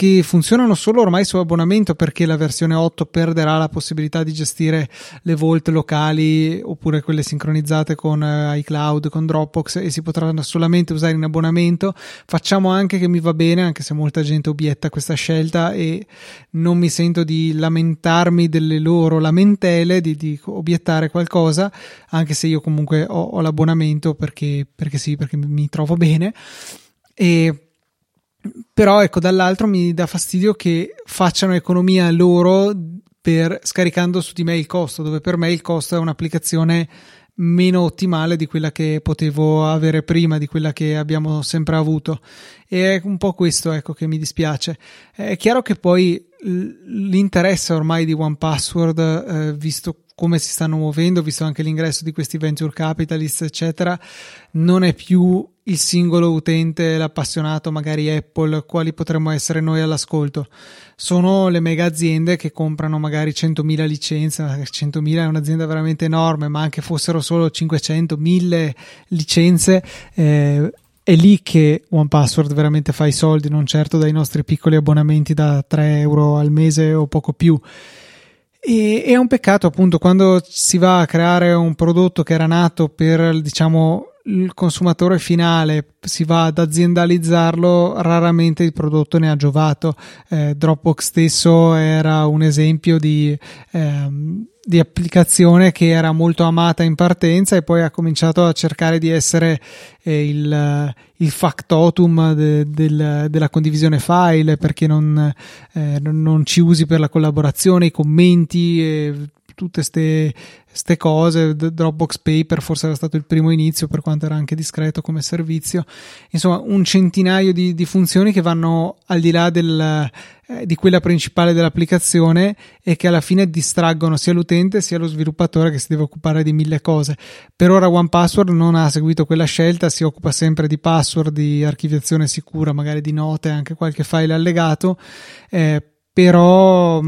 che funzionano solo ormai su abbonamento perché la versione 8 perderà la possibilità di gestire le vault locali oppure quelle sincronizzate con uh, iCloud, con Dropbox e si potranno solamente usare in abbonamento. Facciamo anche che mi va bene, anche se molta gente obietta questa scelta e non mi sento di lamentarmi delle loro lamentele, di, di obiettare qualcosa, anche se io comunque ho, ho l'abbonamento perché, perché sì, perché mi trovo bene. E però ecco dall'altro mi dà fastidio che facciano economia loro per scaricando su di me il costo dove per me il costo è un'applicazione meno ottimale di quella che potevo avere prima, di quella che abbiamo sempre avuto. E è un po' questo ecco, che mi dispiace. È chiaro che poi l'interesse ormai di One Password, eh, visto come si stanno muovendo, visto anche l'ingresso di questi venture capitalist, eccetera, non è più il singolo utente, l'appassionato, magari Apple, quali potremmo essere noi all'ascolto. Sono le mega aziende che comprano magari 100.000 licenze, 100.000 è un'azienda veramente enorme, ma anche fossero solo 500, 1000 licenze, eh, è lì che OnePassword veramente fa i soldi, non certo dai nostri piccoli abbonamenti da 3 euro al mese o poco più. E è un peccato appunto quando si va a creare un prodotto che era nato per diciamo il consumatore finale si va ad aziendalizzarlo, raramente il prodotto ne ha giovato. Eh, Dropbox stesso era un esempio di, ehm, di, applicazione che era molto amata in partenza e poi ha cominciato a cercare di essere eh, il, il, factotum de, del, della condivisione file perché non, eh, non, ci usi per la collaborazione, i commenti tutte queste cose. Dropbox Paper forse era stato il primo inizio, per quanto era anche discreto come servizio. Insomma, un centinaio di, di funzioni che vanno al di là del, eh, di quella principale dell'applicazione e che alla fine distraggono sia l'utente sia lo sviluppatore che si deve occupare di mille cose. Per ora OnePassword non ha seguito quella scelta, si occupa sempre di password, di archiviazione sicura, magari di note, anche qualche file allegato. Eh, però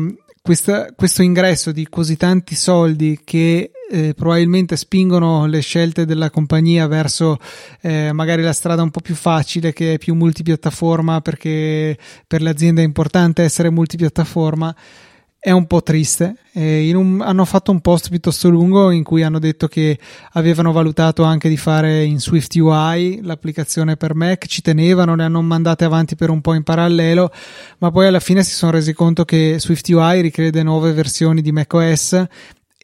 questa, questo ingresso di così tanti soldi che eh, probabilmente spingono le scelte della compagnia verso eh, magari la strada un po' più facile che è più multipiattaforma perché per l'azienda è importante essere multipiattaforma è un po' triste. Eh, un, hanno fatto un post piuttosto lungo in cui hanno detto che avevano valutato anche di fare in Swift UI l'applicazione per Mac, ci tenevano, le hanno mandate avanti per un po' in parallelo, ma poi alla fine si sono resi conto che Swift UI richiede nuove versioni di macOS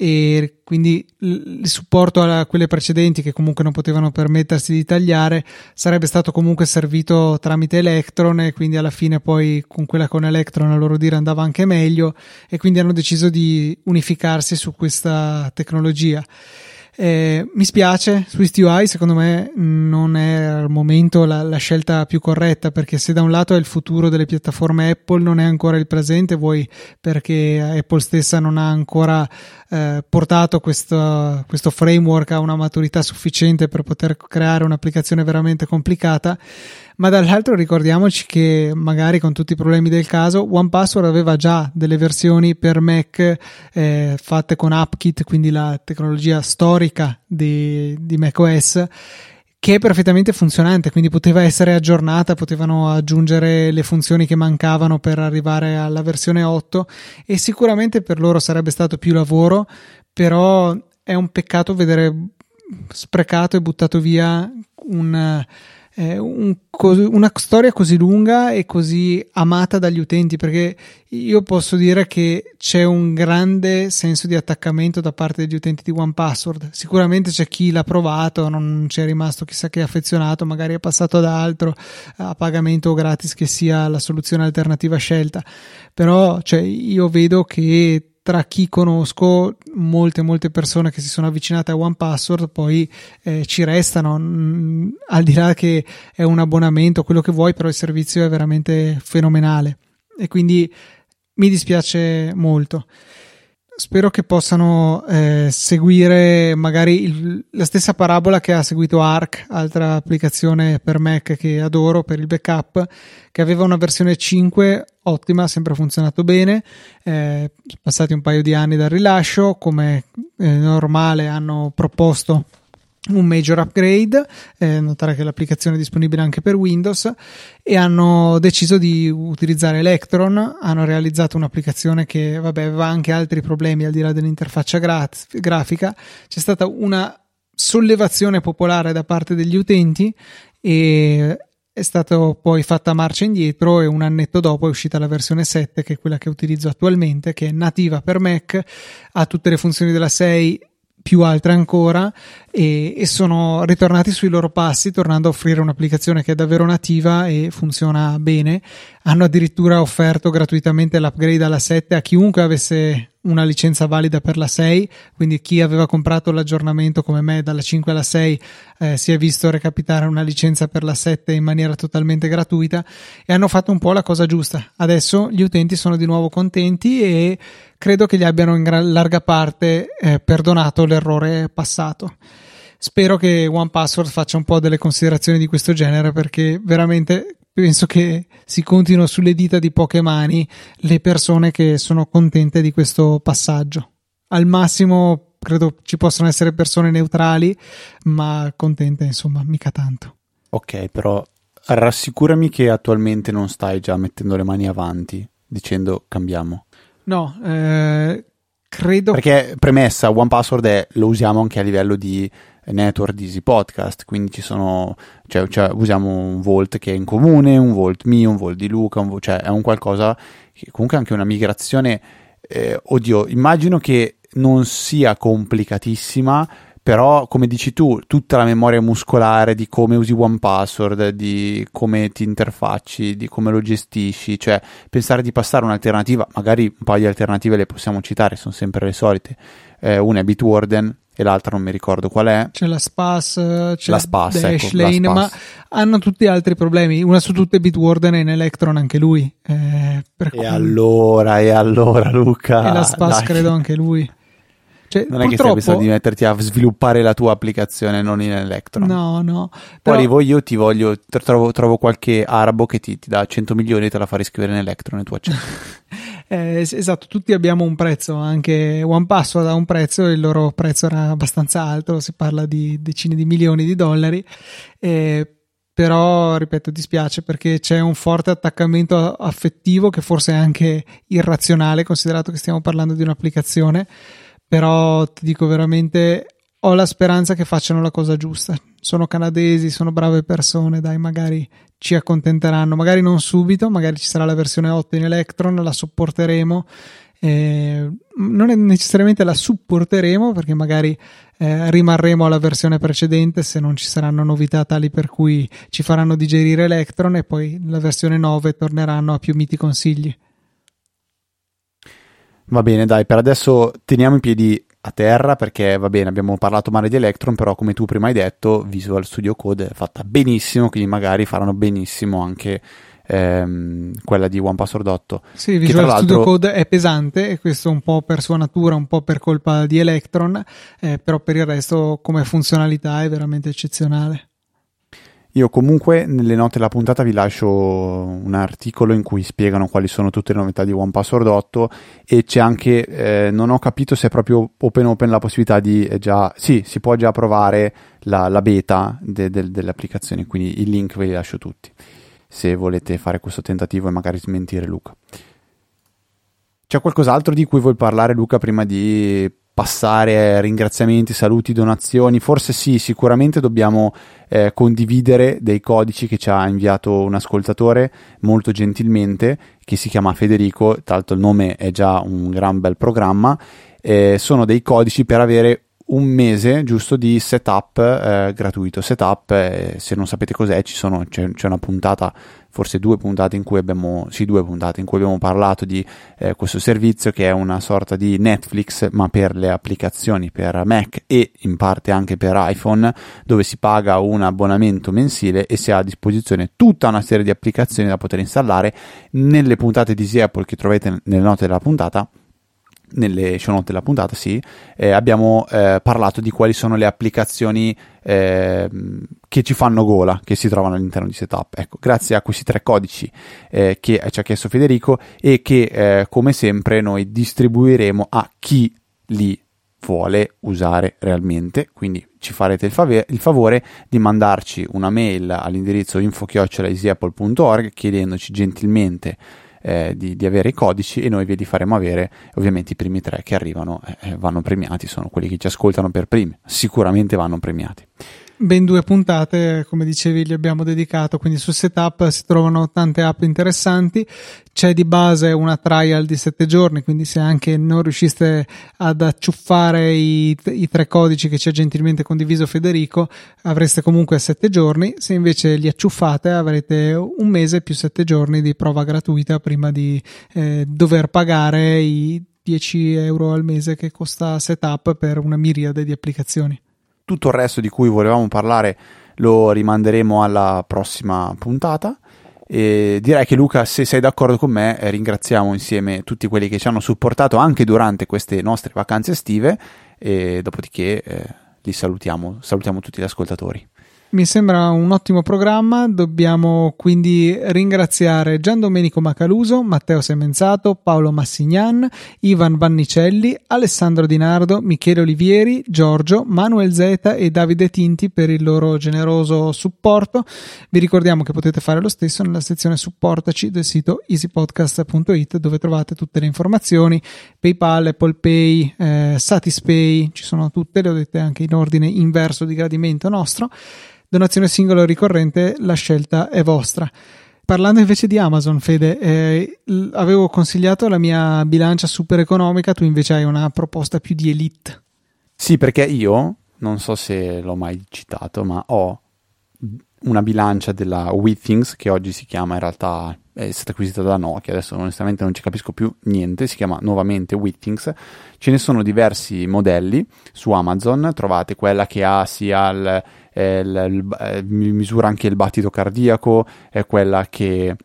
e quindi il supporto a quelle precedenti che comunque non potevano permettersi di tagliare sarebbe stato comunque servito tramite Electron e quindi alla fine poi con quella con Electron a loro dire andava anche meglio e quindi hanno deciso di unificarsi su questa tecnologia. Eh, mi spiace, Swift UI secondo me non è al momento la, la, scelta più corretta perché se da un lato è il futuro delle piattaforme Apple non è ancora il presente, vuoi perché Apple stessa non ha ancora eh, portato questo, questo framework a una maturità sufficiente per poter creare un'applicazione veramente complicata ma dall'altro ricordiamoci che magari con tutti i problemi del caso OnePassword aveva già delle versioni per Mac eh, fatte con AppKit, quindi la tecnologia storica di, di macOS che è perfettamente funzionante, quindi poteva essere aggiornata, potevano aggiungere le funzioni che mancavano per arrivare alla versione 8 e sicuramente per loro sarebbe stato più lavoro, però è un peccato vedere sprecato e buttato via un un, una storia così lunga e così amata dagli utenti perché io posso dire che c'è un grande senso di attaccamento da parte degli utenti di OnePassword sicuramente c'è chi l'ha provato non c'è rimasto chissà che affezionato magari è passato ad altro a pagamento o gratis che sia la soluzione alternativa scelta. Però cioè, io vedo che tra chi conosco, molte molte persone che si sono avvicinate a OnePassword poi eh, ci restano, mh, mm, al di là che è un abbonamento, quello che vuoi, però il servizio è veramente fenomenale. E quindi mi dispiace molto spero che possano eh, seguire magari il, la stessa parabola che ha seguito Arc, altra applicazione per Mac che adoro per il backup, che aveva una versione 5 ottima, sempre funzionato bene, eh, passati un paio di anni dal rilascio, come eh, normale hanno proposto un major upgrade, eh, notare che l'applicazione è disponibile anche per Windows e hanno deciso di utilizzare Electron, hanno realizzato un'applicazione che vabbè, aveva anche altri problemi al di là dell'interfaccia graf- grafica, c'è stata una sollevazione popolare da parte degli utenti e è stata poi fatta marcia indietro e un annetto dopo è uscita la versione 7 che è quella che utilizzo attualmente che è nativa per Mac ha tutte le funzioni della 6 più altre ancora e, e, sono ritornati sui loro passi tornando a offrire un'applicazione che è davvero nativa e funziona bene. Hanno addirittura offerto gratuitamente l'upgrade alla 7 a chiunque avesse una licenza valida per la 6, quindi chi aveva comprato l'aggiornamento come me dalla 5 alla 6 eh, si è visto recapitare una licenza per la 7 in maniera totalmente gratuita e hanno fatto un po' la cosa giusta. Adesso gli utenti sono di nuovo contenti e credo che gli abbiano in gran larga parte eh, perdonato l'errore passato. Spero che OnePassword faccia un po' delle considerazioni di questo genere perché veramente penso che si contino sulle dita di poche mani le persone che sono contente di questo passaggio. Al massimo credo ci possano essere persone neutrali, ma contente insomma, mica tanto. Ok, però rassicurami che attualmente non stai già mettendo le mani avanti dicendo cambiamo. No, eh, credo. Perché premessa, One Password è, lo usiamo anche a livello di network di Easy Podcast, quindi ci sono, cioè, cioè, usiamo un Volt che è in comune, un Volt mio, un Volt di Luca, un, cioè è un qualcosa che comunque anche una migrazione, eh, oddio, immagino che non sia complicatissima, però come dici tu, tutta la memoria muscolare di come usi One Password, di come ti interfacci, di come lo gestisci, cioè pensare di passare un'alternativa, magari un paio di alternative le possiamo citare, sono sempre le solite, eh, una è Bitwarden, e l'altra non mi ricordo qual è. C'è la Spas, c'è la Spas, Dashlane, ecco, ma hanno tutti altri problemi. Una su tutte Bitwarden e in Electron anche lui. Eh, e cui... allora, e allora Luca. E la Spas dai. credo anche lui. Cioè, non è che stai pensando di metterti a sviluppare la tua applicazione non in Electron. No, no. Però... Poi arrivo io, ti voglio, trovo, trovo qualche arabo che ti, ti, dà 100 milioni e te la fa riscrivere in Electron e tu accetti. Eh, esatto, tutti abbiamo un prezzo, anche OnePassword ha un prezzo, il loro prezzo era abbastanza alto, si parla di decine di milioni di dollari. Eh, però ripeto dispiace perché c'è un forte attaccamento affettivo che forse è anche irrazionale considerato che stiamo parlando di un'applicazione però ti dico veramente ho la speranza che facciano la cosa giusta sono canadesi, sono brave persone dai magari ci accontenteranno, magari non subito, magari ci sarà la versione 8 in Electron, la sopporteremo. Eh, non necessariamente la supporteremo perché magari eh, rimarremo alla versione precedente se non ci saranno novità tali per cui ci faranno digerire Electron e poi la versione 9 torneranno a più miti consigli. Va bene, dai, per adesso teniamo i piedi a terra perché va bene, abbiamo parlato male di Electron, però come tu prima hai detto, Visual Studio Code è fatta benissimo, quindi magari faranno benissimo anche ehm, quella di One Password 8. Sì, Visual Studio Code è pesante e questo un po' per sua natura, un po' per colpa di Electron, eh, però per il resto come funzionalità è veramente eccezionale. Io comunque nelle note della puntata vi lascio un articolo in cui spiegano quali sono tutte le novità di One Password 8 e c'è anche, eh, non ho capito se è proprio open open la possibilità di eh, già, sì, si può già provare la, la beta de, de, delle applicazioni, quindi il link ve li lascio tutti se volete fare questo tentativo e magari smentire Luca. C'è qualcos'altro di cui vuoi parlare Luca prima di passare ringraziamenti, saluti, donazioni. Forse sì, sicuramente dobbiamo eh, condividere dei codici che ci ha inviato un ascoltatore molto gentilmente, che si chiama Federico, tra l'altro il nome è già un gran bel programma. Eh, sono dei codici per avere un mese giusto di setup eh, gratuito. Setup, eh, se non sapete cos'è, ci sono, c'è, c'è, una puntata, forse due puntate in cui abbiamo, sì, due puntate in cui abbiamo parlato di eh, questo servizio che è una sorta di Netflix, ma per le applicazioni per Mac e in parte anche per iPhone, dove si paga un abbonamento mensile e si ha a disposizione tutta una serie di applicazioni da poter installare. Nelle puntate di Easy Apple che trovate nelle note della puntata nelle show note della puntata, sì, eh, abbiamo eh, parlato di quali sono le applicazioni eh, che ci fanno gola, che si trovano all'interno di Setup. Ecco, grazie a questi tre codici eh, che ci ha chiesto Federico e che, eh, come sempre, noi distribuiremo a chi li vuole usare realmente. Quindi ci farete il, fave- il favore di mandarci una mail all'indirizzo info-easyapple.org chiedendoci gentilmente eh, di, di, avere i codici e noi ve li faremo avere. Ovviamente i primi tre che arrivano eh, eh, vanno premiati, sono quelli che ci ascoltano per primi, sicuramente vanno premiati. Ben due puntate, come dicevi, gli abbiamo dedicato. Quindi sul setup si trovano tante app interessanti. C'è di base una trial di sette giorni, quindi se anche non riusciste ad acciuffare i, i tre codici che ci ha gentilmente condiviso Federico, avreste comunque sette giorni. Se invece li acciuffate, avrete un mese più sette giorni di prova gratuita prima di eh, dover pagare i 10 euro al mese che costa setup per una miriade di applicazioni. Tutto il resto di cui volevamo parlare lo rimanderemo alla prossima puntata. E direi che Luca, se sei d'accordo con me, eh, ringraziamo insieme tutti quelli che ci hanno supportato anche durante queste nostre vacanze estive e dopodiché eh, li salutiamo, salutiamo tutti gli ascoltatori. Mi sembra un ottimo programma, dobbiamo quindi ringraziare Gian Domenico Macaluso, Matteo Semenzato, Paolo Massignan, Ivan Vannicelli, Alessandro Di Nardo, Michele Olivieri, Giorgio, Manuel Zeta e Davide Tinti per il loro generoso supporto. Vi ricordiamo che potete fare lo stesso nella sezione supportaci del sito easypodcast.it dove trovate tutte le informazioni, PayPal, Apple Pay, eh, Satispay, ci sono tutte, le ho dette anche in ordine inverso di gradimento nostro donazione singola o ricorrente, la scelta è vostra. Parlando invece di Amazon, Fede, eh, avevo consigliato la mia bilancia super economica, tu invece hai una proposta più di elite. Sì, perché io, non so se l'ho mai citato, ma ho una bilancia della WeThings che oggi si chiama in realtà è stata acquisita da Nokia, adesso onestamente non ci capisco più niente, si chiama nuovamente WeThings. Ce ne sono diversi modelli su Amazon, trovate quella che ha sia il eh, l, eh, misura anche il battito cardiaco, è quella che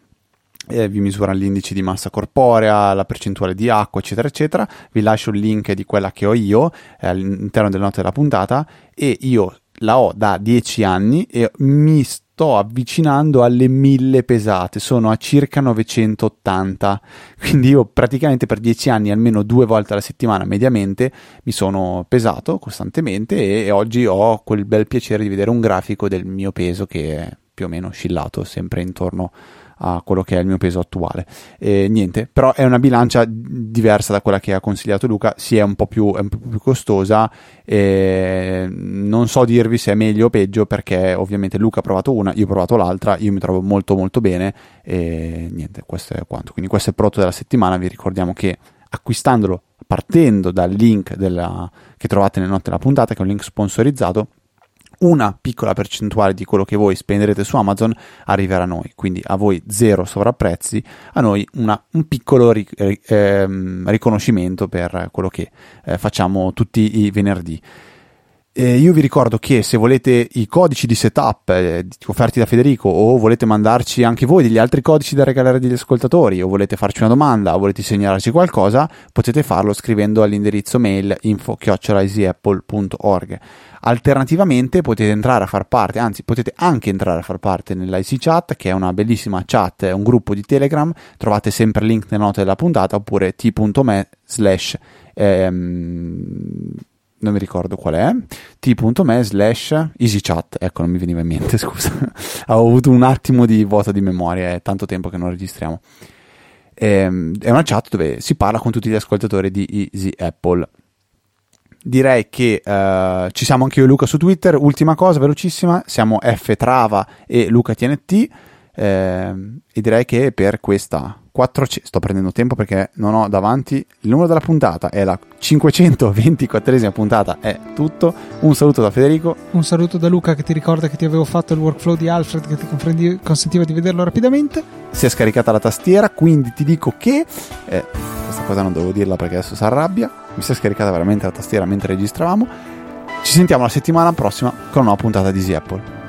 eh, vi misura l'indice di massa corporea, la percentuale di acqua, eccetera, eccetera. Vi lascio il link di quella che ho io eh, all'interno delle note della puntata e io la ho da 10 anni e mi sto avvicinando alle 1000 pesate, sono a circa 980, quindi io praticamente per 10 anni, almeno due volte alla settimana mediamente, mi sono pesato costantemente e, oggi ho quel bel piacere di vedere un grafico del mio peso che è più o meno oscillato sempre intorno a a quello che è il mio peso attuale. E niente, però è una bilancia diversa da quella che ha consigliato Luca, sì è un po' più, un po più costosa, non so dirvi se è meglio o peggio perché ovviamente Luca ha provato una, io ho provato l'altra, io mi trovo molto molto bene e niente, questo è quanto. Quindi questo è il prodotto della settimana, vi ricordiamo che acquistandolo partendo dal link della, che trovate nelle note della puntata, che è un link sponsorizzato, una piccola percentuale di quello che voi spenderete su Amazon arriverà a noi, quindi a voi zero sovrapprezzi, a noi una, un piccolo ric- eh, riconoscimento per quello che eh, facciamo tutti i venerdì. Eh, io vi ricordo che se volete i codici di setup eh, offerti da Federico o volete mandarci anche voi degli altri codici da regalare agli ascoltatori o volete farci una domanda o volete segnalarci qualcosa, potete farlo scrivendo all'indirizzo mail info-easyapple.org. Alternativamente potete entrare a far parte, anzi potete anche entrare a far parte nell'IC Chat, che è una bellissima chat, è un gruppo di Telegram, trovate sempre il link nelle note della puntata, oppure t.me slash... Ehm, non mi ricordo qual è, t.me slash easychat, ecco non mi veniva in mente, scusa, ho avuto un attimo di vuoto di memoria, è tanto tempo che non registriamo. Ehm, è una chat dove si parla con tutti gli ascoltatori di Easy Apple direi che uh, ci siamo anche io e Luca su Twitter. Ultima cosa, velocissima, siamo F Trava e Luca TNT. Eh, e direi che per questa 400 sto prendendo tempo perché non ho davanti il numero della puntata è la 524esima puntata è tutto. Un saluto da Federico. Un saluto da Luca che ti ricorda che ti avevo fatto il workflow di Alfred che ti consentiva di vederlo rapidamente. Si è scaricata la tastiera quindi ti dico che eh, questa cosa non devo dirla perché adesso si arrabbia mi si è scaricata veramente la tastiera mentre registravamo. Ci sentiamo la settimana prossima con una nuova puntata di Easy Apple